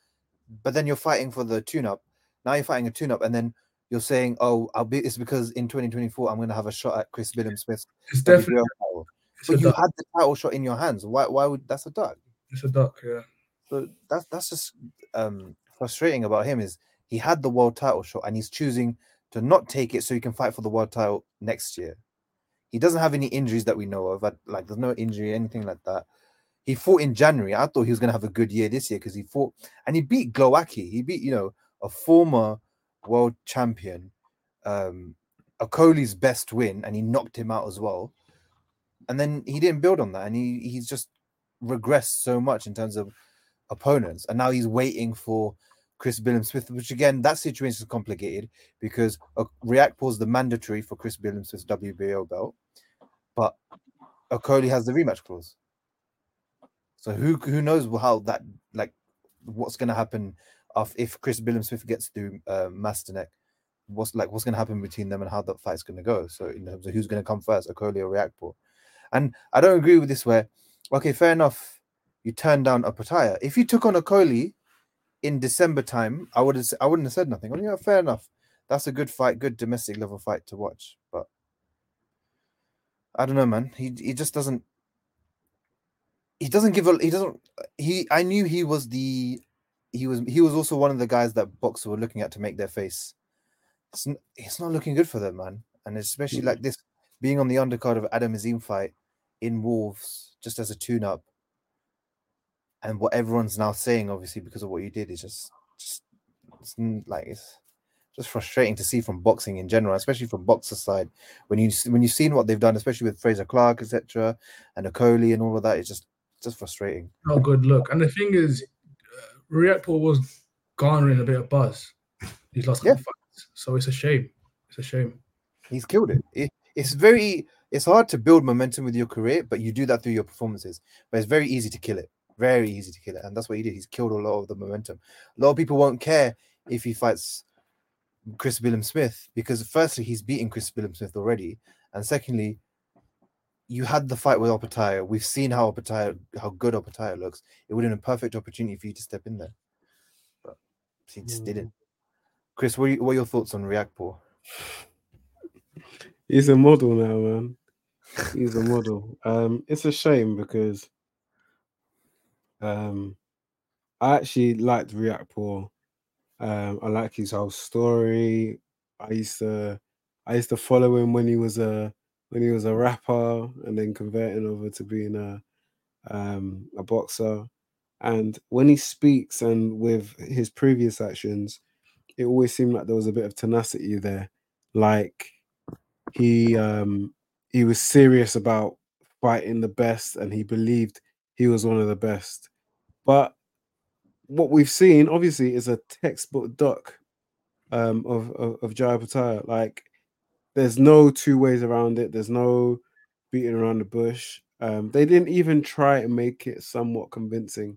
but then you're fighting for the tune up. Now you're fighting a tune up, and then you're saying, "Oh, I'll be." It's because in 2024 I'm going to have a shot at Chris Billam Smith's It's definitely WBO title. it's But you duck. had the title shot in your hands. Why? Why would that's a duck? It's a duck. Yeah. So that's that's just um frustrating about him is he had the world title shot and he's choosing to not take it so he can fight for the world title next year. He doesn't have any injuries that we know of. Like there's no injury, anything like that. He fought in January. I thought he was gonna have a good year this year because he fought and he beat Glowacki. He beat, you know, a former world champion, um, Okolie's best win, and he knocked him out as well. And then he didn't build on that, and he he's just regressed so much in terms of opponents, and now he's waiting for Chris Billam Smith, which again, that situation is complicated because uh, React was the mandatory for Chris Billam Smith's WBO belt, but a Okolie has the rematch clause. So who who knows how that like what's going to happen of if Chris Billam Smith gets through uh, Masternak, what's like what's going to happen between them and how that fight's going to go. So in terms of who's going to come first, Okolie or Riakporhe. And I don't agree with this where okay, fair enough, you turn down Opetaia. If you took on Okolie in December time, I would have I wouldn't have said nothing. Well, yeah, fair enough. That's a good fight, good domestic level fight to watch. But I don't know, man. He he just doesn't. He doesn't give a. He doesn't. He. I knew he was the. He was. He was also one of the guys that boxers were looking at to make their face. It's, n- it's not looking good for them, man. And especially Mm. like this, being on the undercard of Adam Azim fight in Wolves, just as a tune-up. And what everyone's now saying, obviously, because of what you did, is just, just it's like it's just frustrating to see from boxing in general, especially from Boxxer side. When you when you've seen what they've done, especially with Frazer Clarke, etc., and Okolie and all of that, it's just just frustrating. not a good look. And the thing is, uh, Riakporhe was garnering a bit of buzz these last couple Yeah. fights, so it's a shame. It's a shame. He's killed it. it. It's very it's hard to build momentum with your career, but you do that through your performances. But it's very easy to kill it. Very easy to kill it, and that's what he did. He's killed a lot of the momentum. A lot of people won't care if he fights Chris Billam Smith because firstly he's beaten Chris Billam Smith already, And secondly, you had the fight with Opetaia. We've seen how Opetaia, how good Opetaia looks. It would have been a perfect opportunity for you to step in there, but he just didn't. Chris, what are, you, what are your thoughts on Riakporhe? He's a model now, man. He's a model. Um, it's a shame because um, I actually liked Riakporhe. Um, I like his whole story. I used to, I used to follow him when he was a when he was a rapper, and then converting over to being a um, a boxer. And when he speaks, and with his previous actions, it always seemed like there was a bit of tenacity there. Like he um, he was serious about fighting the best, and he believed he was one of the best. But what we've seen, obviously, is a textbook duck um, of of, of Jai Opetaia. Like, there's no two ways around it. There's no beating around the bush. Um, they didn't even try and make it somewhat convincing.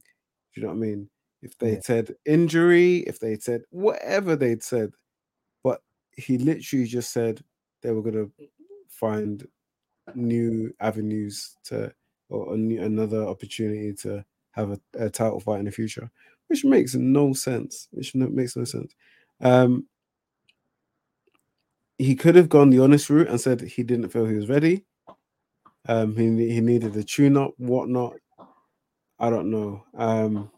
Do you know what I mean? If they Yeah. said injury, if they said whatever they'd said, but he literally just said they were gonna find new avenues to or a new, another opportunity to have a, a title fight in the future, which makes no sense. Which no, makes no sense. Um, he could have gone the honest route and said he didn't feel he was ready. Um, he he needed a tune up, whatnot. I don't know. Um,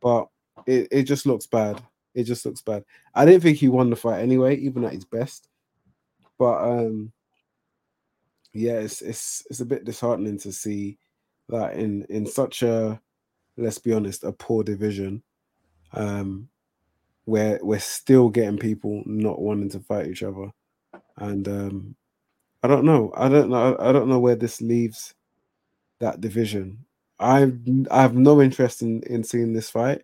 but it, it just looks bad. It just looks bad. I didn't think he won the fight anyway, even at his best. But um, yeah, it's it's it's a bit disheartening to see that in in such a let's be honest, a poor division, um, where we're still getting people not wanting to fight each other, and um, I don't know, I don't know, I don't know where this leaves that division. I I have no interest in in seeing this fight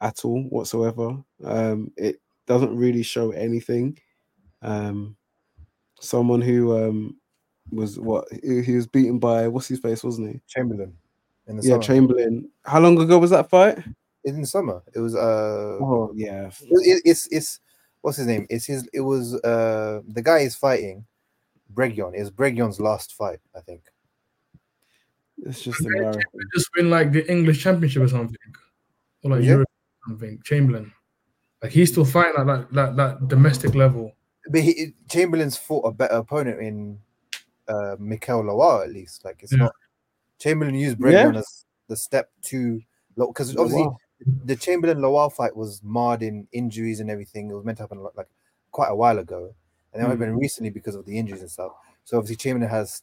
at all whatsoever. Um, it doesn't really show anything. Um, someone who um was what he he was beaten by what's his face, wasn't he? Chamberlain in the Yeah, summer. Chamberlain. How long ago was that fight? in the summer. It was uh, Oh yeah, it, it's it's what's his name? It's his. It was uh, the guy is fighting Bregeon. It was Bregeon's last fight, I think. it's just Chamberlain embarrassing. Just win like the English Championship or something, or like Yeah. Europe or something. Chamberlain, like he's still fighting at that that, that domestic level. But he, Chamberlain's fought a better opponent in uh, Mikael Lawal at least. Like it's Yeah. not Chamberlain used Yeah. As the step to because Oh, obviously wow. the Chamberlain Lawal fight was marred in injuries and everything. It was meant to happen like quite a while ago, and it only Mm. been recently because of the injuries and stuff. So obviously Chamberlain has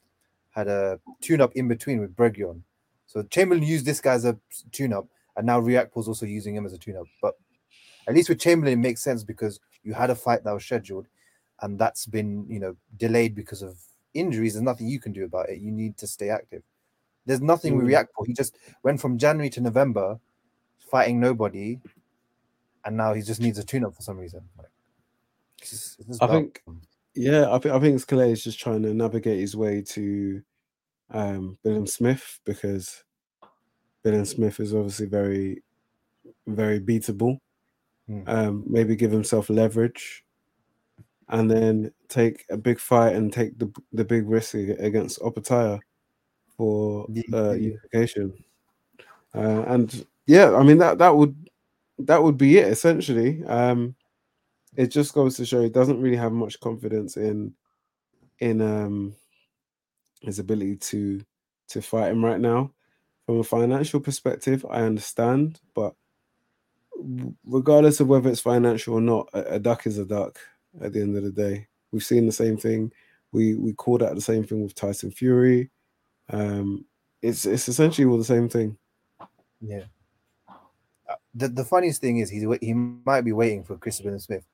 had a tune up in between with Bregeon. So Chamberlain used this guy as a tune up, and now Riakporhe's also using him as a tune up. But at least with Chamberlain, it makes sense because you had a fight that was scheduled, and that's been you know delayed because of injuries. There's nothing you can do about it. You need to stay active. There's nothing we react for. He just went from January to November fighting nobody, and now he just needs a tune up for some reason. Like, it's just- it's I dumb. think- Yeah, I think I think Scalea is just trying to navigate his way to um Billam Smith because Billam Smith is obviously very, very beatable. Hmm. Um, maybe give himself leverage, and then take a big fight and take the the big risk ag- against Opetaia for uh, unification. Uh, and yeah, I mean that that would that would be it essentially. Um, it just goes to show he doesn't really have much confidence in in um his ability to to fight him right now. From a financial perspective, I understand, but regardless of whether it's financial or not, a, a duck is a duck at the end of the day. We've seen the same thing. We we called out the same thing with Tyson Fury. Um, it's it's essentially all the same thing. Yeah. Uh, The, the funniest thing is he's he might be waiting for Christopher Smith,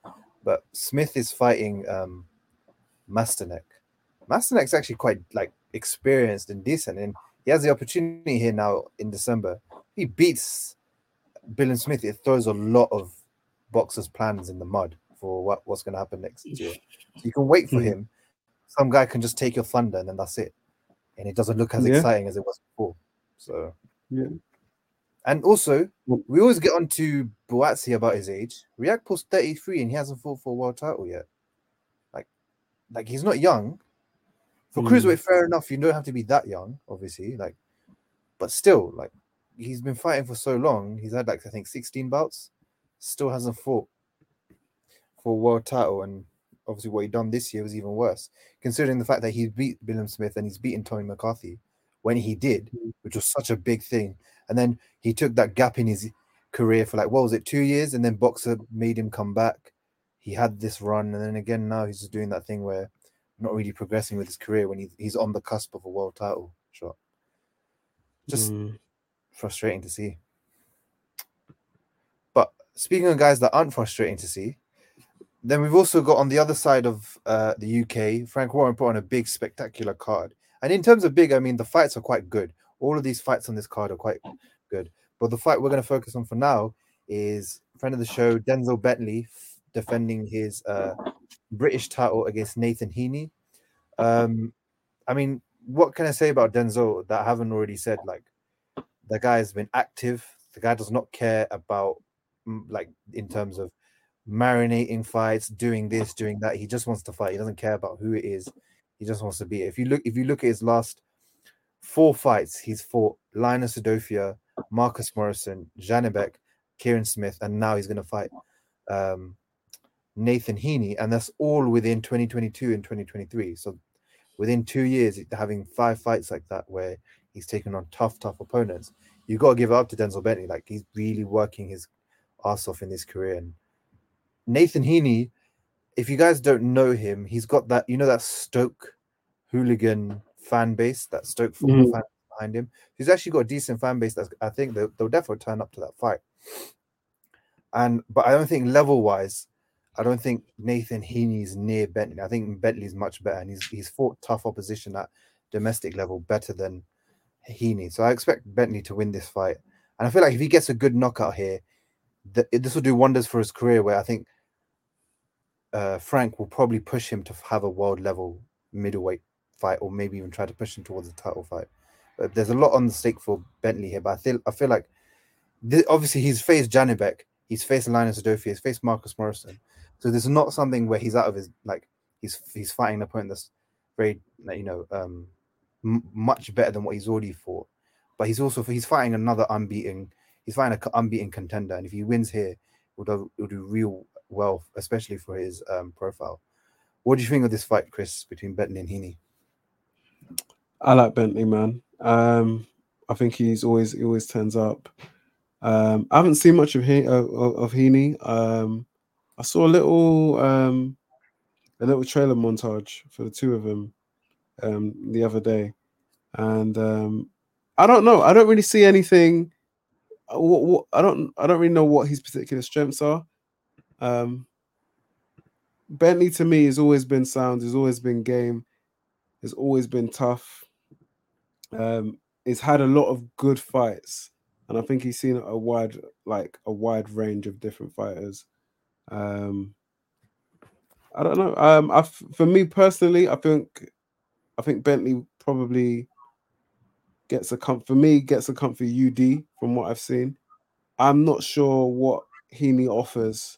but Smith is fighting um Masternak. Masternak's actually quite like experienced and decent, and he has the opportunity here now in December. He beats Billam Smith. It throws a lot of boxers' plans in the mud for what, what's going to happen next year. So you can wait for Mhm. him. Some guy can just take your thunder, and then that's it. And it doesn't look as Yeah. exciting as it was before. So Yeah. and also, we always get on to Boatsi about his age. React Riakporhe's 33 and he hasn't fought for a world title yet. Like, like he's not young. For Mm. cruiserweight, fair enough. You don't have to be that young, obviously. Like, but still, like, he's been fighting for so long. He's had like I think 16 bouts. Still hasn't fought for a world title, and obviously what he done this year was even worse, considering the fact that he beat Billam Smith and he's beaten Tommy McCarthy when he did, which was such a big thing. And then he took that gap in his career for like what was it, two years, and then Boxxer made him come back. He had this run, and then again now he's just doing that thing where not really progressing with his career when he, he's on the cusp of a world title shot. Just Mm. frustrating to see. But speaking of guys that aren't frustrating to see, then we've also got on the other side of uh, the UK, Frank Warren put on a big, spectacular card. And in terms of big, I mean, the fights are quite good. All of these fights on this card are quite good. But the fight we're going to focus on for now is friend of the show, Denzel Bentley, defending his uh, British title against Nathan Heaney. Um, I mean, what can I say about Denzel that I haven't already said? Like, the guy has been active. The guy does not care about, mm, like, in terms of marinating fights, doing this, doing that. He just wants to fight. He doesn't care about who it is. He just wants to be. If you look, if you look at his last four fights, he's fought Linus Udofia, Marcus Morrison, Janibek, Kieran Smith, and now he's going to fight um, Nathan Heaney, and that's all within 2022 and 2023. So within two years, having five fights like that where he's taken on tough, tough opponents, you got to give it up to Denzel Bentley. Like he's really working his ass off in his career. And Nathan Heaney, if you guys don't know him, he's got that you know that Stoke hooligan fan base, that Stoke football Mhm. fan behind him. He's actually got a decent fan base. That's I think they'll, they'll definitely turn up to that fight. And but I don't think level wise, I don't think Nathan Heaney's near Bentley. I think Bentley's much better, and he's he's fought tough opposition at domestic level better than Heaney. So I expect Bentley to win this fight, and I feel like if he gets a good knockout here, th- this will do wonders for his career. Where I think uh, Frank will probably push him to have a world level middleweight fight, or maybe even try to push him towards a title fight. But there's a lot on the stake for Bentley here. But I feel I feel like th- obviously he's faced Janibek, he's faced Linus Udofia, he's faced Marcus Morrison. So there's not something where he's out of his like he's he's fighting an opponent that's very you know um m- much better than what he's already fought. But he's also he's fighting another unbeaten he's fighting an unbeaten contender, and if he wins here, will do will do real well, especially for his um profile. What do you think of this fight, Chris, between Bentley and Heaney? I like Bentley, man. Um, I think he's always he always turns up. Um, I haven't seen much of he of, Heaney. Um, I saw a little um, a little trailer montage for the two of them um, the other day, and um, I don't know. I don't really see anything. uh, What, what I don't I don't really know what his particular strengths are. Um, Bentley to me has always been sound. Has always been game. Has always been tough um he's had a lot of good fights and i think he's seen a wide like a wide range of different fighters um i don't know um I, for me personally i think i think bentley probably gets a comfort for me gets a comfort ud from what i've seen i'm not sure what heaney offers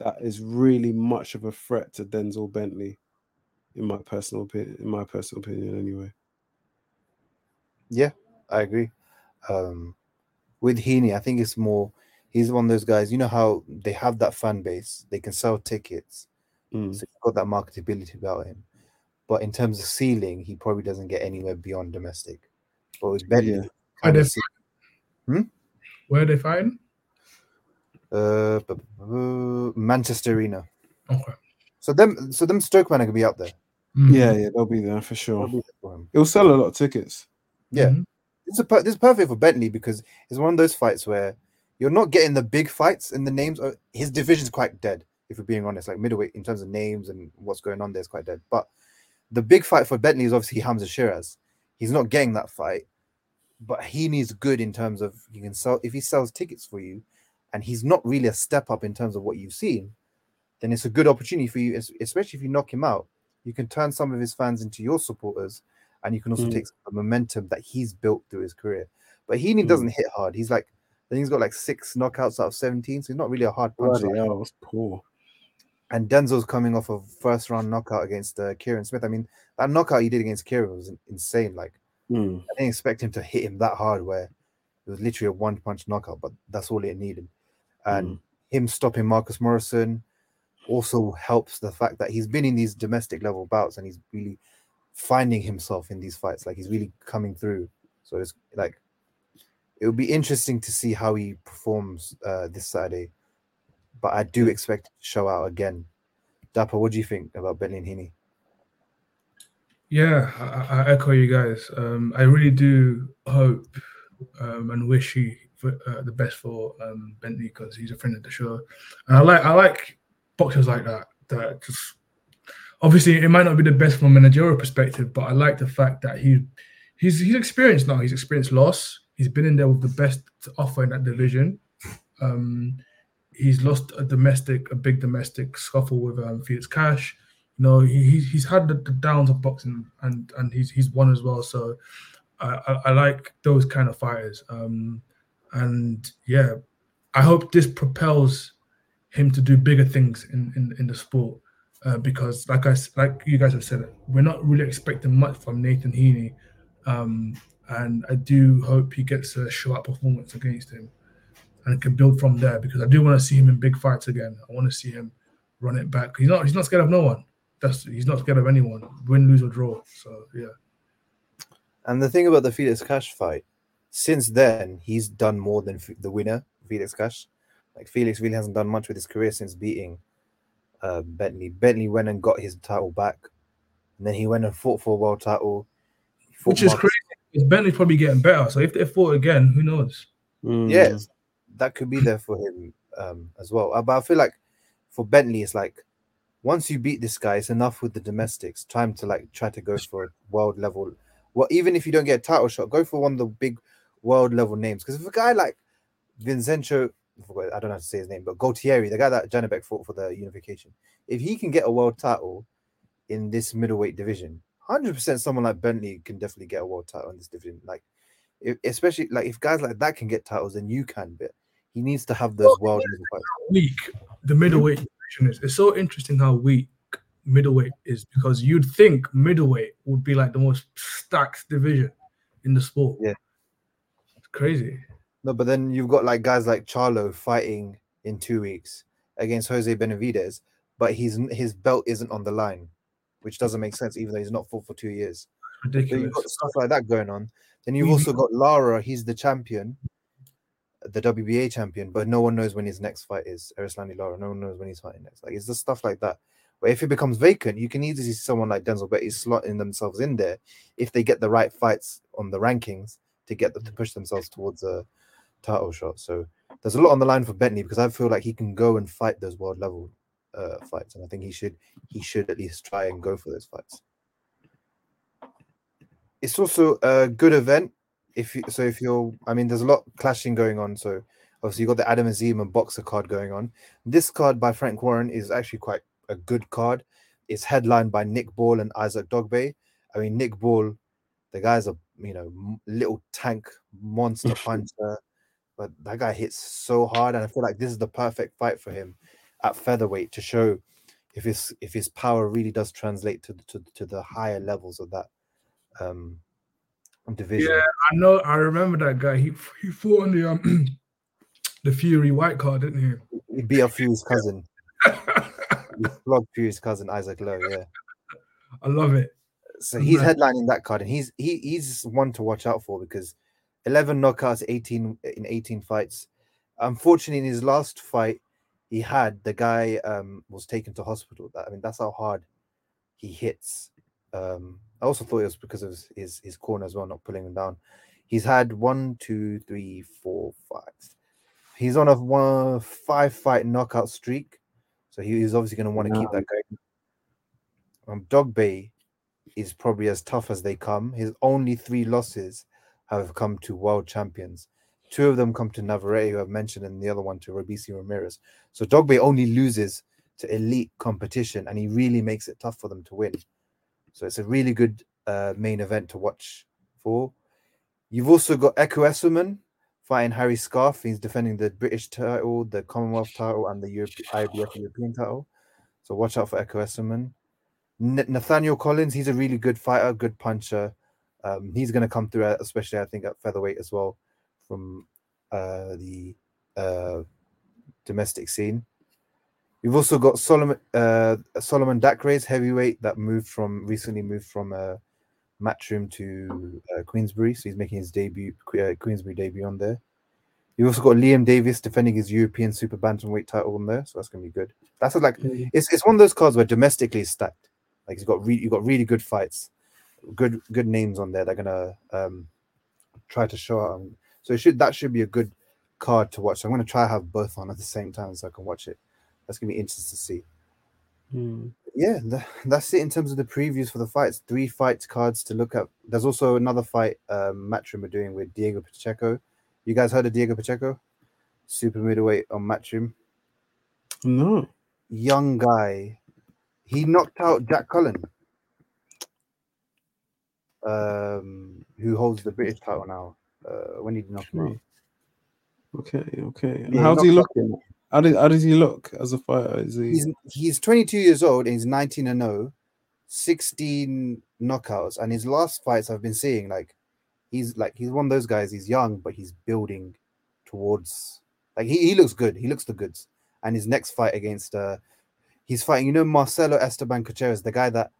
that is really much of a threat to denzel bentley in my personal opinion in my personal opinion anyway Yeah, I agree. Um, with Heaney, I think it's more he's one of those guys. You know how they have that fan base, they can sell tickets, Mm. so he's got that marketability about him. But in terms of ceiling, he probably doesn't get anywhere beyond domestic. But with Bentley, Yeah. Where they of see- Where are they fighting? Uh, Manchester Arena. Okay. So them, so them Stoke man are gonna be up there. Mhm. Yeah, yeah, they'll be there for sure. there for. It'll sell a lot of tickets. Yeah. Mhm. This is, per- this is perfect for Bentley because it's one of those fights where you're not getting the big fights in the names. Of, his division's quite dead, if we're being honest. Like middleweight in terms of names and what's going on there is quite dead. But the big fight for Bentley is obviously Hamzah Sheeraz. He's not getting that fight, but he needs good in terms of he can sell if he sells tickets for you, and he's not really a step up in terms of what you've seen. Then it's a good opportunity for you, especially if you knock him out. You can turn some of his fans into your supporters, and you can also Mm. take the momentum that he's built through his career. But Heaney doesn't hit hard. He's like, I think he's got like six knockouts out of 17, so he's not really a hard puncher. Bloody hell, that's poor. and Denzel's coming off a first round knockout against uh, Kieran Smith. I mean, that knockout he did against Kieran was insane. Like, Mm. I didn't expect him to hit him that hard, where it was literally a one punch knockout, but that's all it needed. And him stopping Marcus Morrison also helps the fact that he's been in these domestic level bouts and he's really finding himself in these fights. Like, he's really coming through. So it's like, it would be interesting to see how he performs uh, this Saturday. But I do expect to show out again. Dapo, what do you think about Bentley and Heaney? Yeah, I, I echo you guys. Um, I really do hope um, and wish he for, uh, the best for um, Bentley because he's a friend of the show, and I like I like boxers like that. That just obviously it might not be the best from a managerial perspective, but I like the fact that he he's he's experienced now. He's experienced loss. He's been in there with the best offer in that division. Um, he's lost a domestic, a big domestic scuffle with um, Felix Cash. Know, he, he's he's had the, the downs of boxing and and he's he's won as well. So I, I, I like those kind of fighters. Um, and yeah, I hope this propels him to do bigger things in in, in the sport. Uh, because like I like you guys have said, we're not really expecting much from Nathan Heaney. Um, and I do hope he gets a show up performance against him and can build from there because I do want to see him in big fights again. I want to see him run it back. He's not he's not scared of no one. That's he's not scared of anyone, win, lose, or draw. So yeah. And the thing about the Felix Cash fight, since then he's done more than F- the winner, Felix Cash. Like Felix really hasn't done much with his career since beating uh, Bentley. Bentley went and got his title back, and then he went and fought for a world title. Which is Marcus- crazy. because Bentley's probably getting better. So if they fought again, who knows? Mm. Yes, that could be there for him um, as well. Uh, But I feel like for Bentley, it's like once you beat this guy, it's enough with the domestics. Time to like try to go for a world level. Well, even if you don't get a title shot, go for one of the big world level names. Because if a guy like Vincenzo, I I don't know how to say his name, but Gualtieri, the guy that Janibek fought for the unification, if he can get a world title in this middleweight division, hundred percent, someone like Bentley can definitely get a world title in this division. Like, if, especially like if guys like that can get titles, then you can. But he needs to have those world level fights. Weak the middleweight division is. It's so interesting how weak middleweight is because you'd think middleweight would be like the most stacked division in the sport. Yeah. Crazy. No, but then you've got like guys like Charlo fighting in two weeks against Jose Benavidez, but he's his belt isn't on the line, which doesn't make sense, even though he's not fought for two years. So Ridiculous. you've got stuff like that going on. Then you've also got Lara, he's the champion, the WBA champion, but no one knows when his next fight is. Erislandy Lara, no one knows when he's fighting next. Like it's just stuff like that. But if it becomes vacant, you can easily see someone like Denzel Betty slotting themselves in there if they get the right fights on the rankings to get them to push themselves towards a title shot. So there's a lot on the line for Bentley because I feel like he can go and fight those world level uh, fights, and I think he should he should at least try and go for those fights. It's also a good event. If you, so, if you're, I mean, there's a lot clashing going on. So obviously you got the Adam Azim and Boxxer card going on. This card by Frank Warren is actually quite a good card. It's headlined by Nick Ball and Isaac Dogbe. I mean, Nick Ball, the guy's a you know little tank monster puncher, but that guy hits so hard, and I feel like this is the perfect fight for him at featherweight to show if his if his power really does translate to the- to, to the higher levels of that um division. Yeah, I know. I remember that guy. He he fought on the um the Fury Whyte card, didn't He He beat up Fury's cousin. he? He flogged Fury's cousin Isaac Lowe. Yeah. I love it. So he's Nice. headlining that card, and he's he he's one to watch out for because eleven knockouts, eighteen in eighteen fights. Unfortunately, in his last fight, he had the guy um was taken to hospital. I mean, that's how hard he hits. Um, I also thought it was because of his his, corner as well, not pulling him down. He's had one, two, three, four, five. He's on a one five fight knockout streak, so he, he's obviously going to want to keep that going. Um, Dogbe is probably as tough as they come. His only three losses have come to world champions. Two of them come to Navarrete, who I've mentioned, and the other one to Robeisy Ramirez. So Dogbe only loses to elite competition, and he really makes it tough for them to win. So it's a really good uh, main event to watch for. You've also got Ekow Essuman fighting Harry Scarff. He's defending the British title, the Commonwealth title, and the Europe- IBF European title. So watch out for Ekow Essuman. N- Nathaniel Collins, he's a really good fighter, good puncher. Um, he's going to come through, especially I think at featherweight as well, from uh, the uh, domestic scene. You've also got Solomon uh, Solomon Dacres's heavyweight that moved from recently moved from uh, Matchroom to uh, Queensberry, so he's making his debut uh, Queensberry debut on there. You've also got Liam Davies defending his European Super Bantamweight title on there, so that's gonna be good. That's like it's it's one of those cards where domestically it's stacked. Like he's got really you've got really good fights, good good names on there. They're gonna um, try to show out. So it should that should be a good card to watch. So I'm gonna try to have both on at the same time so I can watch it. That's gonna be interesting to see. Hmm. Yeah, tha- that's it in terms of the previews for the fights. Three fights cards to look at. There's also another fight um, Matchroom are doing with Diego Pacheco. You guys heard of Diego Pacheco? Super middleweight on Matchroom. No. Young guy. He knocked out Jack Cullen, um, who holds the British title now. Uh, when did he knock him out? Okay, okay. And Yeah, how's he knocked looking? How, did, how does he look as a fighter? Is he? He's he's 22 years old and he's 19 and 0, 16 knockouts. And his last fights I've been seeing, like he's like he's one of those guys. He's young, but he's building towards like he, he looks good. He looks the goods. And his next fight against uh he's fighting, you know, Marcelo Esteban Caceres, the guy that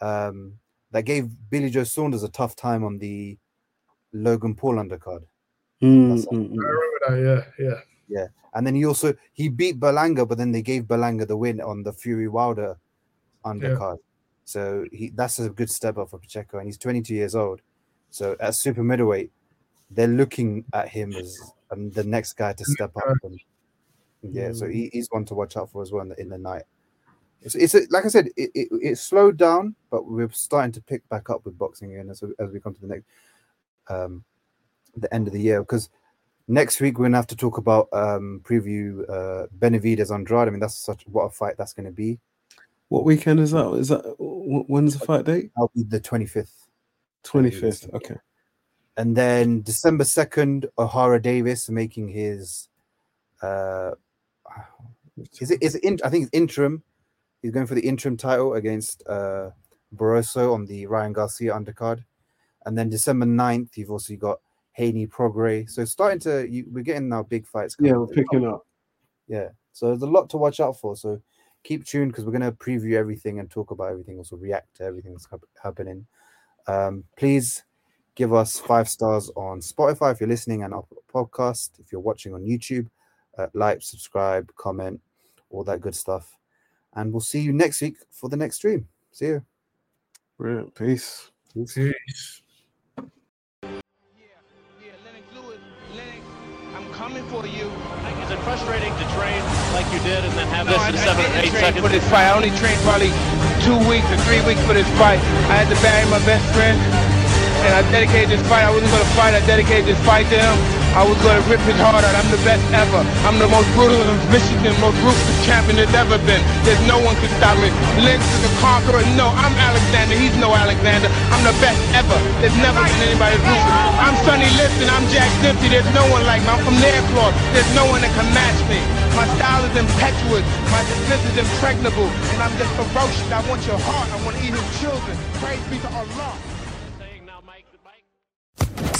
um that gave Billy Joe Saunders a tough time on the Logan Paul undercard. Mm, mm, mm. I remember that. Yeah, yeah. Yeah. And then he also he beat Berlanga, but then they gave Berlanga the win on the Fury Wilder undercard. So he that's a good step up for Pacheco, and he's 22 years old. So at super middleweight, they're looking at him as um, the next guy to step up. And, yeah, so he, he's one to watch out for as well in the, in the night. It's, it's a, like I said, it, it, it slowed down, but we're starting to pick back up with boxing again as, as we come to the next um the end of the year because next week we're gonna have to talk about um preview uh Benavidez Andrade. I mean that's such what a fight that's gonna be. What weekend is that? Is that when's the fight date? That'll be the 25th. Twenty fifth. Okay. And then December 2nd, Ohara Davies making his uh is it is it in, I think it's interim. He's going for the interim title against uh Barroso on the Ryan Garcia undercard. And then December 9th, you've also got Haney Prograis. So starting to you, we're getting now big fights. Yeah, we're picking up. Yeah. So there's a lot to watch out for. So keep tuned because we're going to preview everything and talk about everything, also react to everything that's happening. Um, please give us five stars on Spotify if you're listening and our podcast. If you're watching on YouTube, uh, like, subscribe, comment, all that good stuff. And we'll see you next week for the next stream. See you. Brilliant. Peace. Peace. Yeah, yeah, Lennox Lewis, Lennox, I'm coming for you. Is it frustrating to train like you did and then have No, this I, in I seven or eight seconds? for this fight. I only trained probably two weeks or three weeks for this fight. I had to bury my best friend, and I dedicated this fight. I wasn't going to fight. I dedicated this fight to him. I was to rip his heart out. I'm the best ever. I'm the most brutal and Michigan, most ruthless champion there's ever been. There's no one can stop me. Lennox is a conqueror. No, I'm Alexander. He's no Alexander. I'm the best ever. There's never been anybody ruthless. I'm Sonny Liston. I'm Jack Dempsey. There's no one like me. I'm from Nairclaw. There's no one that can match me. My style is impetuous. My defense is impregnable. And I'm just ferocious. I want your heart. I want to eat your children. Praise be to Allah.